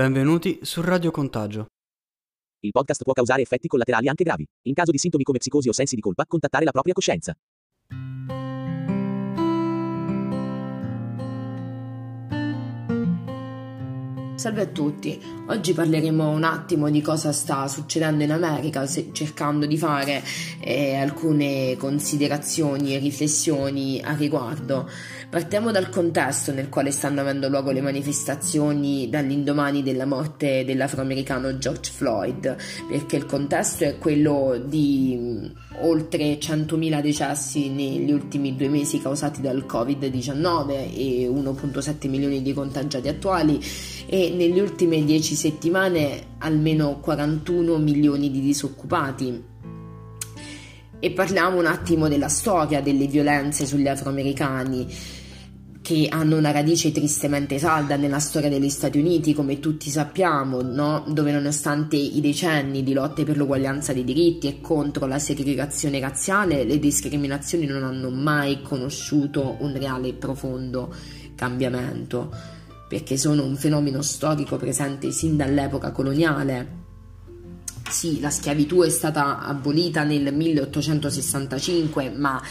Benvenuti su Radio Contagio. Il podcast può causare effetti collaterali anche gravi. In caso di sintomi come psicosi o sensi di colpa, contattare la propria coscienza. Salve a tutti, oggi parleremo un attimo di cosa sta succedendo in America cercando di fare eh, alcune considerazioni e riflessioni a riguardo. Partiamo dal contesto nel quale stanno avendo luogo le manifestazioni dall'indomani della morte dell'afroamericano George Floyd, perché il contesto è quello di oltre 100.000 decessi negli ultimi due mesi causati dal Covid-19 e 1.7 milioni di contagiati attuali e nelle ultime 10 settimane almeno 41 milioni di disoccupati. E parliamo un attimo della storia delle violenze sugli afroamericani che hanno una radice tristemente salda nella storia degli Stati Uniti, come tutti sappiamo, no? dove nonostante i decenni di lotte per l'uguaglianza dei diritti e contro la segregazione razziale, le discriminazioni non hanno mai conosciuto un reale e profondo cambiamento, perché sono un fenomeno storico presente sin dall'epoca coloniale. Sì, la schiavitù è stata abolita nel 1865, ma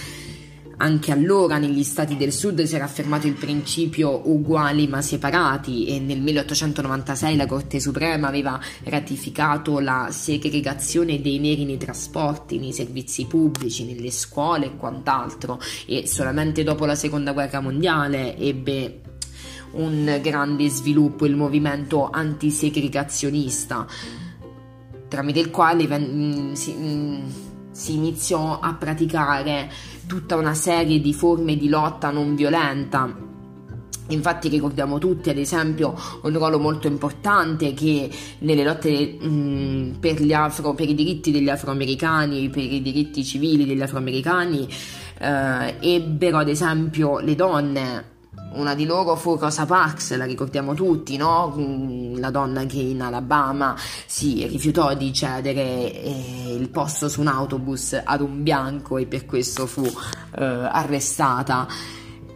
anche allora negli stati del sud si era affermato il principio uguali ma separati e nel 1896 la Corte Suprema aveva ratificato la segregazione dei neri nei trasporti, nei servizi pubblici, nelle scuole e quant'altro e solamente dopo la seconda guerra mondiale ebbe un grande sviluppo il movimento antisegregazionista tramite il quale mm, si, mm, si iniziò a praticare tutta una serie di forme di lotta non violenta. Infatti ricordiamo tutti, ad esempio, un ruolo molto importante che nelle lotte mh, per, afro, per, i diritti degli afroamericani, per i diritti civili degli afroamericani, eh, ebbero ad esempio le donne una di loro fu Rosa Parks, la ricordiamo tutti, no? Mm, la donna che in Alabama si rifiutò di cedere eh, il posto su un autobus ad un bianco e per questo fu eh, arrestata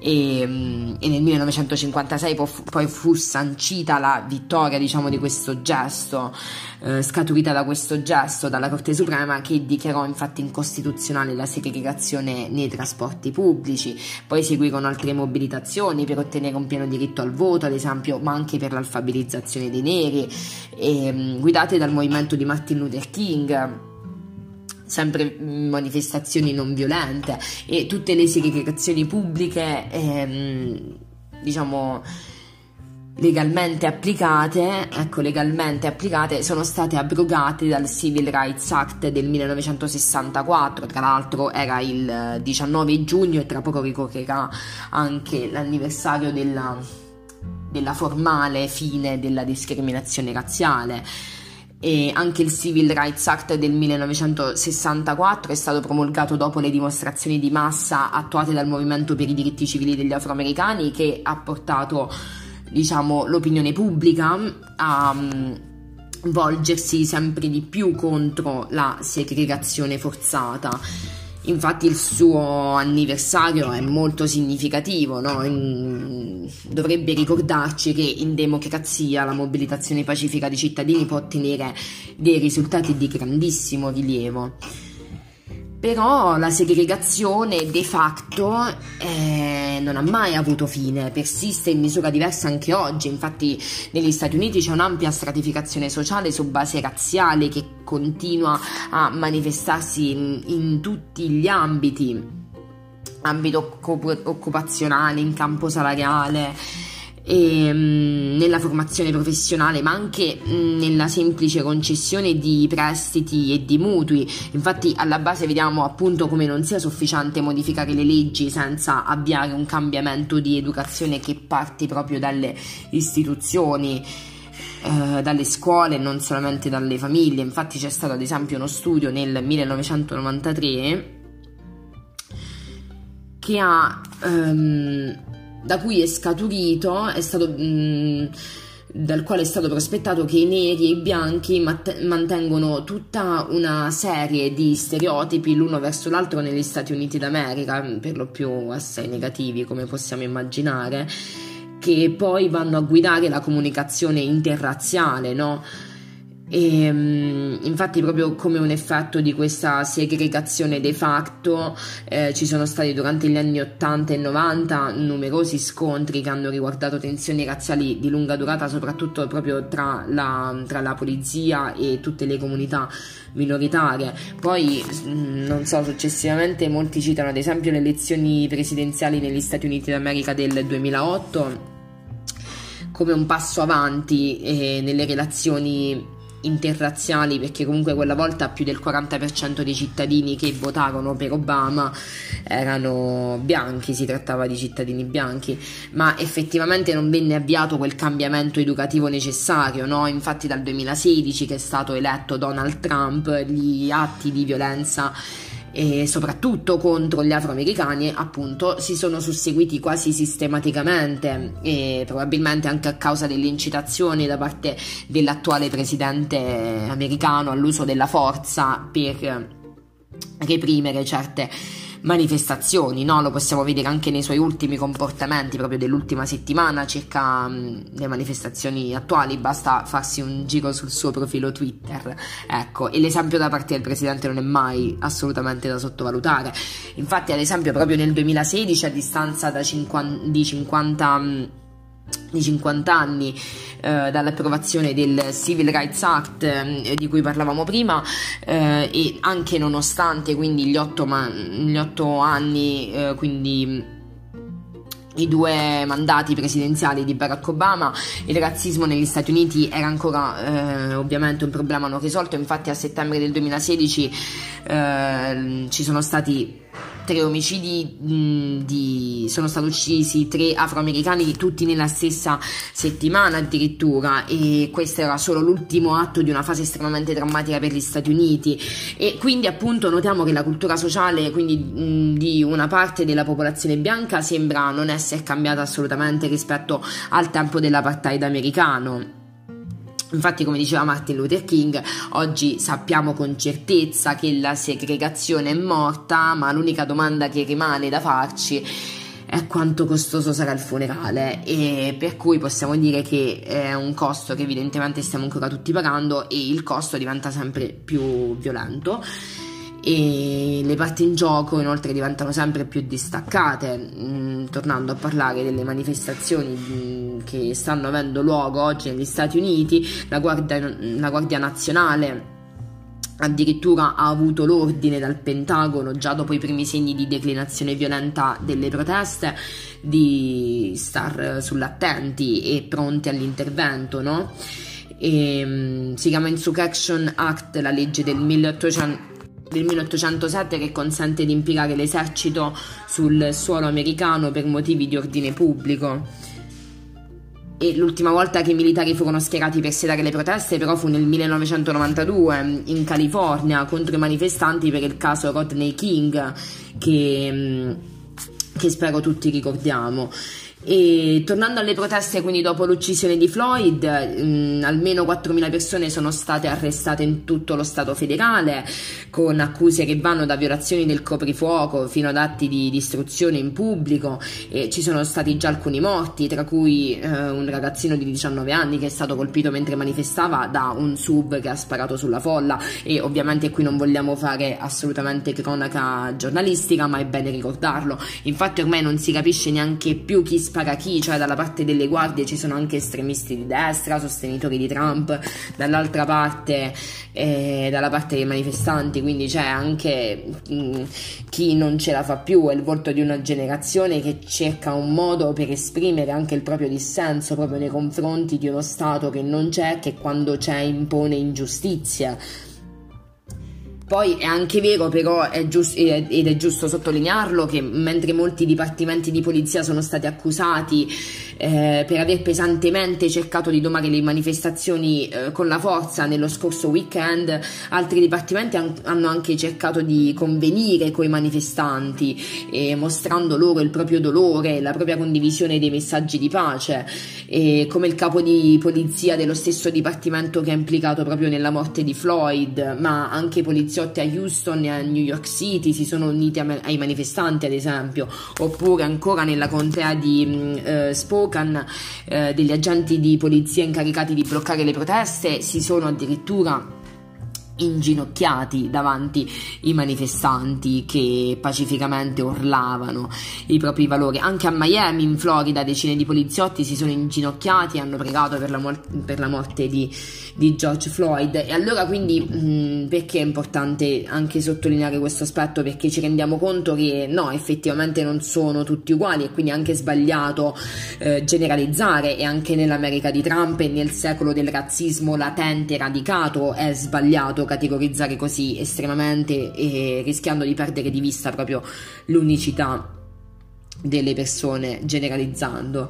e, mm, e, nel 1956 poi fu sancita la vittoria diciamo di questo gesto eh, scaturita da questo gesto dalla Corte Suprema che dichiarò infatti incostituzionale la segregazione nei trasporti pubblici. Poi seguirono altre mobilitazioni per ottenere un pieno diritto al voto ad esempio ma anche per l'alfabetizzazione dei neri e, mm, guidate dal movimento di Martin Luther King sempre manifestazioni non violente. E tutte le segregazioni pubbliche, ehm, diciamo, legalmente applicate, ecco, legalmente applicate, sono state abrogate dal Civil Rights Act del 1964, tra l'altro era il 19 giugno e tra poco ricorrerà anche l'anniversario della, della formale fine della discriminazione razziale e anche il Civil Rights Act del 1964 è stato promulgato dopo le dimostrazioni di massa attuate dal movimento per i diritti civili degli afroamericani che ha portato diciamo, l'opinione pubblica a um, volgersi sempre di più contro la segregazione forzata Infatti il suo anniversario è molto significativo, no? in... dovrebbe ricordarci che in democrazia la mobilitazione pacifica dei cittadini può ottenere dei risultati di grandissimo rilievo però la segregazione de facto eh, non ha mai avuto fine, persiste in misura diversa anche oggi, infatti negli Stati Uniti c'è un'ampia stratificazione sociale su base razziale che continua a manifestarsi in, in tutti gli ambiti, ambito occupazionale, in campo salariale e, mh, mm, nella formazione professionale, ma anche mh, mm, nella semplice concessione di prestiti e di mutui. Infatti, alla base vediamo appunto come non sia sufficiente modificare le leggi senza avviare un cambiamento di educazione che parte proprio dalle istituzioni. Eh, dalle scuole, non solamente dalle famiglie. Infatti, c'è stato ad esempio uno studio nel 1993 che ha um, da cui è scaturito, è stato, mh, dal quale è stato prospettato che i neri e i bianchi mat- mantengono tutta una serie di stereotipi l'uno verso l'altro negli Stati Uniti d'America, per lo più assai negativi come possiamo immaginare che poi vanno a guidare la comunicazione interrazziale, no? E, um, infatti, proprio come un effetto di questa segregazione de facto, eh, ci sono stati durante gli anni 80 e 90 numerosi scontri che hanno riguardato tensioni razziali di lunga durata, soprattutto proprio tra la, tra la polizia e tutte le comunità minoritarie. Poi, mm, non so, successivamente molti citano ad esempio le elezioni presidenziali negli Stati Uniti d'America del 2008 come un passo avanti eh, nelle relazioni interrazziali perché comunque quella volta più del 40% dei cittadini che votarono per Obama erano bianchi, si trattava di cittadini bianchi, ma effettivamente non venne avviato quel cambiamento educativo necessario, no? Infatti dal 2016 che è stato eletto Donald Trump, gli atti di violenza e soprattutto contro gli afroamericani appunto si sono susseguiti quasi sistematicamente e probabilmente anche a causa delle incitazioni da parte dell'attuale presidente americano all'uso della forza per reprimere certe manifestazioni, no? lo possiamo vedere anche nei suoi ultimi comportamenti, proprio dell'ultima settimana circa mh, le manifestazioni attuali, basta farsi un giro sul suo profilo Twitter, ecco, e l'esempio da parte del presidente non è mai assolutamente da sottovalutare, infatti ad esempio proprio nel 2016 a distanza 50, di 50 mh, di 50 anni eh, dall'approvazione del Civil Rights Act eh, di cui parlavamo prima eh, e anche nonostante quindi gli otto, ma- gli otto anni, eh, quindi i due mandati presidenziali di Barack Obama, il razzismo negli Stati Uniti era ancora eh, ovviamente un problema non risolto, infatti a settembre del 2016 eh, ci sono stati tre omicidi mh, di, sono stati uccisi tre afroamericani tutti nella stessa settimana addirittura e questo era solo l'ultimo atto di una fase estremamente drammatica per gli Stati Uniti. E quindi appunto notiamo che la cultura sociale quindi mh, di una parte della popolazione bianca sembra non essere cambiata assolutamente rispetto al tempo dell'apartheid americano Infatti, come diceva Martin Luther King, oggi sappiamo con certezza che la segregazione è morta, ma l'unica domanda che rimane da farci è quanto costoso sarà il funerale. E per cui possiamo dire che è un costo che evidentemente stiamo ancora tutti pagando e il costo diventa sempre più violento e le parti in gioco inoltre diventano sempre più distaccate. Mm, tornando a parlare delle manifestazioni mm, che stanno avendo luogo oggi negli Stati Uniti, la Guardia, la Guardia Nazionale addirittura ha avuto l'ordine dal Pentagono già dopo i primi segni di declinazione violenta delle proteste di star sull'attenti e pronti all'intervento, no? E, um, si chiama Insurrection Act, la legge del 1800 del 1807 che consente di impiegare l'esercito sul suolo americano per motivi di ordine pubblico. E l'ultima volta che i militari furono schierati per sedare le proteste però fu nel 1992 in California contro i manifestanti per il caso Rodney King che, mm, che spero tutti ricordiamo. E tornando alle proteste, quindi dopo l'uccisione di Floyd, mh, mm, almeno 4.000 persone sono state arrestate in tutto lo Stato federale, con accuse che vanno da violazioni del coprifuoco fino ad atti di distruzione in pubblico. E ci sono stati già alcuni morti, tra cui eh, un ragazzino di 19 anni che è stato colpito mentre manifestava da un sub che ha sparato sulla folla. E ovviamente qui non vogliamo fare assolutamente cronaca giornalistica, ma è bene ricordarlo. Infatti, ormai non si capisce neanche più chi spara chi, cioè dalla parte delle guardie ci sono anche estremisti di destra, sostenitori di Trump, dall'altra parte, eh, dalla parte dei manifestanti, quindi c'è anche mh, mm, chi non ce la fa più, è il volto di una generazione che cerca un modo per esprimere anche il proprio dissenso proprio nei confronti di uno Stato che non c'è, che quando c'è impone ingiustizia poi è anche vero, però, è giusto, ed è giusto sottolinearlo, che mentre molti dipartimenti di polizia sono stati accusati eh, per aver pesantemente cercato di domare le manifestazioni eh, con la forza nello scorso weekend, altri dipartimenti han, hanno anche cercato di convenire con i manifestanti, eh, mostrando loro il proprio dolore, la propria condivisione dei messaggi di pace, come il capo di polizia dello stesso dipartimento che è implicato proprio nella morte di Floyd, ma anche poliziotti poliziotti a Houston e a New York City si sono uniti ai manifestanti, ad esempio, oppure ancora nella contea di mm, eh, Spokane eh, degli agenti di polizia incaricati di bloccare le proteste si sono addirittura inginocchiati davanti ai manifestanti che pacificamente urlavano i propri valori. Anche a Miami, in Florida, decine di poliziotti si sono inginocchiati e hanno pregato per la, mor- per la morte di, di, George Floyd. E allora quindi mh, perché è importante anche sottolineare questo aspetto? Perché ci rendiamo conto che no, effettivamente non sono tutti uguali e quindi è anche sbagliato eh, generalizzare e anche nell'America di Trump e nel secolo del razzismo latente radicato è sbagliato categorizzare così estremamente rischiando di perdere di vista proprio l'unicità delle persone generalizzando.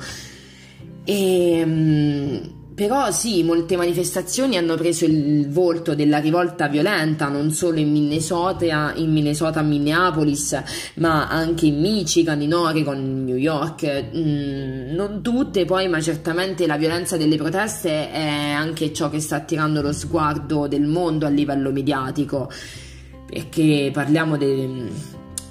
E, ehm, però sì, molte manifestazioni hanno preso il volto della rivolta violenta, non solo in Minnesota, in Minnesota, Minneapolis, ma anche in Michigan, in Oregon, in New York. Mm, non tutte poi, ma certamente la violenza delle proteste è anche ciò che sta attirando lo sguardo del mondo a livello mediatico, perché parliamo del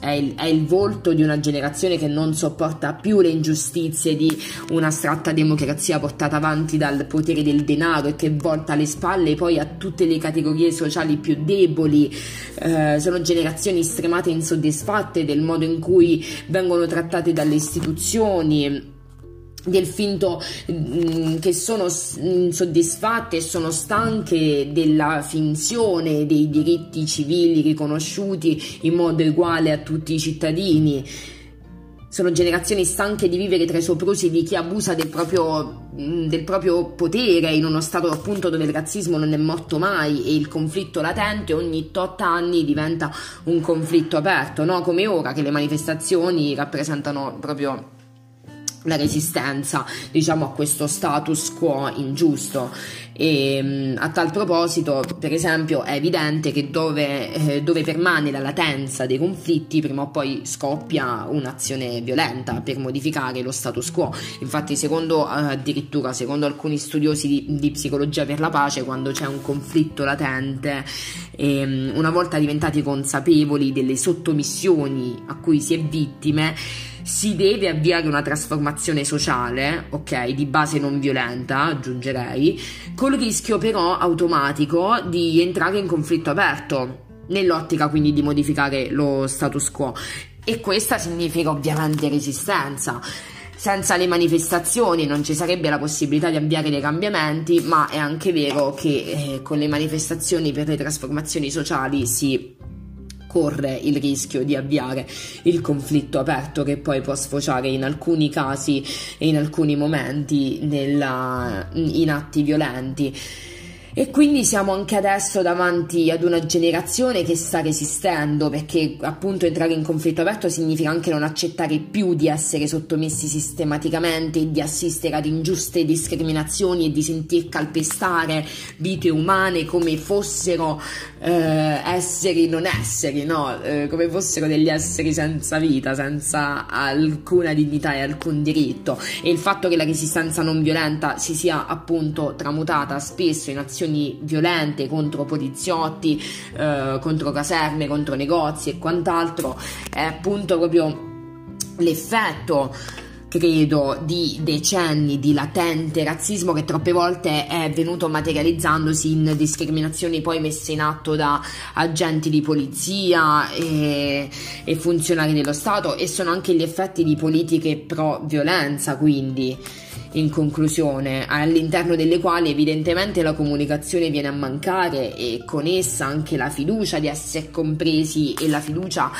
è il, è il, volto di una generazione che non sopporta più le ingiustizie di un'astratta democrazia portata avanti dal potere del denaro e che volta le spalle poi a tutte le categorie sociali più deboli. Eh, sono generazioni stremate e insoddisfatte del modo in cui vengono trattate dalle istituzioni del finto mh, mm, che sono insoddisfatte e sono stanche della finzione dei diritti civili riconosciuti in modo uguale a tutti i cittadini. Sono generazioni stanche di vivere tra i soprusi di chi abusa del proprio, mm, del proprio potere in uno stato appunto dove il razzismo non è morto mai e il conflitto latente ogni tot anni diventa un conflitto aperto, no? Come ora che le manifestazioni rappresentano proprio la resistenza diciamo a questo status quo ingiusto. E a tal proposito per esempio è evidente che dove, eh, dove, permane la latenza dei conflitti prima o poi scoppia un'azione violenta per modificare lo status quo. Infatti secondo addirittura secondo alcuni studiosi di, di psicologia per la pace quando c'è un conflitto latente eh, una volta diventati consapevoli delle sottomissioni a cui si è vittime si deve avviare una trasformazione sociale, ok, di base non violenta, aggiungerei, col rischio però automatico di entrare in conflitto aperto, nell'ottica quindi di modificare lo status quo. E questa significa ovviamente resistenza. Senza le manifestazioni non ci sarebbe la possibilità di avviare dei cambiamenti, ma è anche vero che eh, con le manifestazioni per le trasformazioni sociali si corre il rischio di avviare il conflitto aperto che poi può sfociare in alcuni casi e in alcuni momenti nella, in atti violenti. E quindi siamo anche adesso davanti ad una generazione che sta resistendo, perché appunto entrare in conflitto aperto significa anche non accettare più di essere sottomessi sistematicamente, di assistere ad ingiuste discriminazioni e di sentir calpestare vite umane come fossero eh, esseri non esseri, no? Eh, come fossero degli esseri senza vita, senza alcuna dignità e alcun diritto. E il fatto che la resistenza non violenta si sia appunto tramutata spesso in azioni azioni violente contro poliziotti, eh, contro caserme, contro negozi e quant'altro, è appunto proprio l'effetto credo, di decenni di latente razzismo che troppe volte è venuto materializzandosi in discriminazioni poi messe in atto da agenti di polizia e, e funzionari dello Stato e sono anche gli effetti di politiche pro violenza, quindi in conclusione, all'interno delle quali evidentemente la comunicazione viene a mancare e con essa anche la fiducia di essere compresi e la fiducia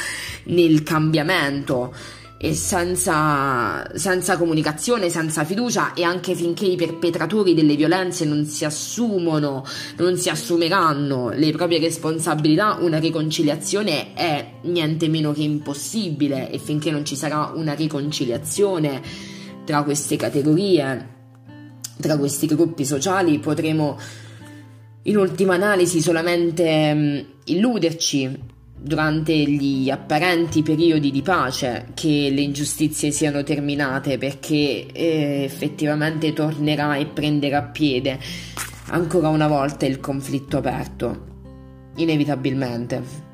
nel cambiamento e senza, senza, comunicazione, senza fiducia e anche finché i perpetratori delle violenze non si assumono, non si assumeranno le proprie responsabilità, una riconciliazione è niente meno che impossibile e finché non ci sarà una riconciliazione tra queste categorie, tra questi gruppi sociali, potremo in ultima analisi solamente mm, illuderci durante gli apparenti periodi di pace che le ingiustizie siano terminate perché eh, effettivamente tornerà e prenderà piede ancora una volta il conflitto aperto. inevitabilmente.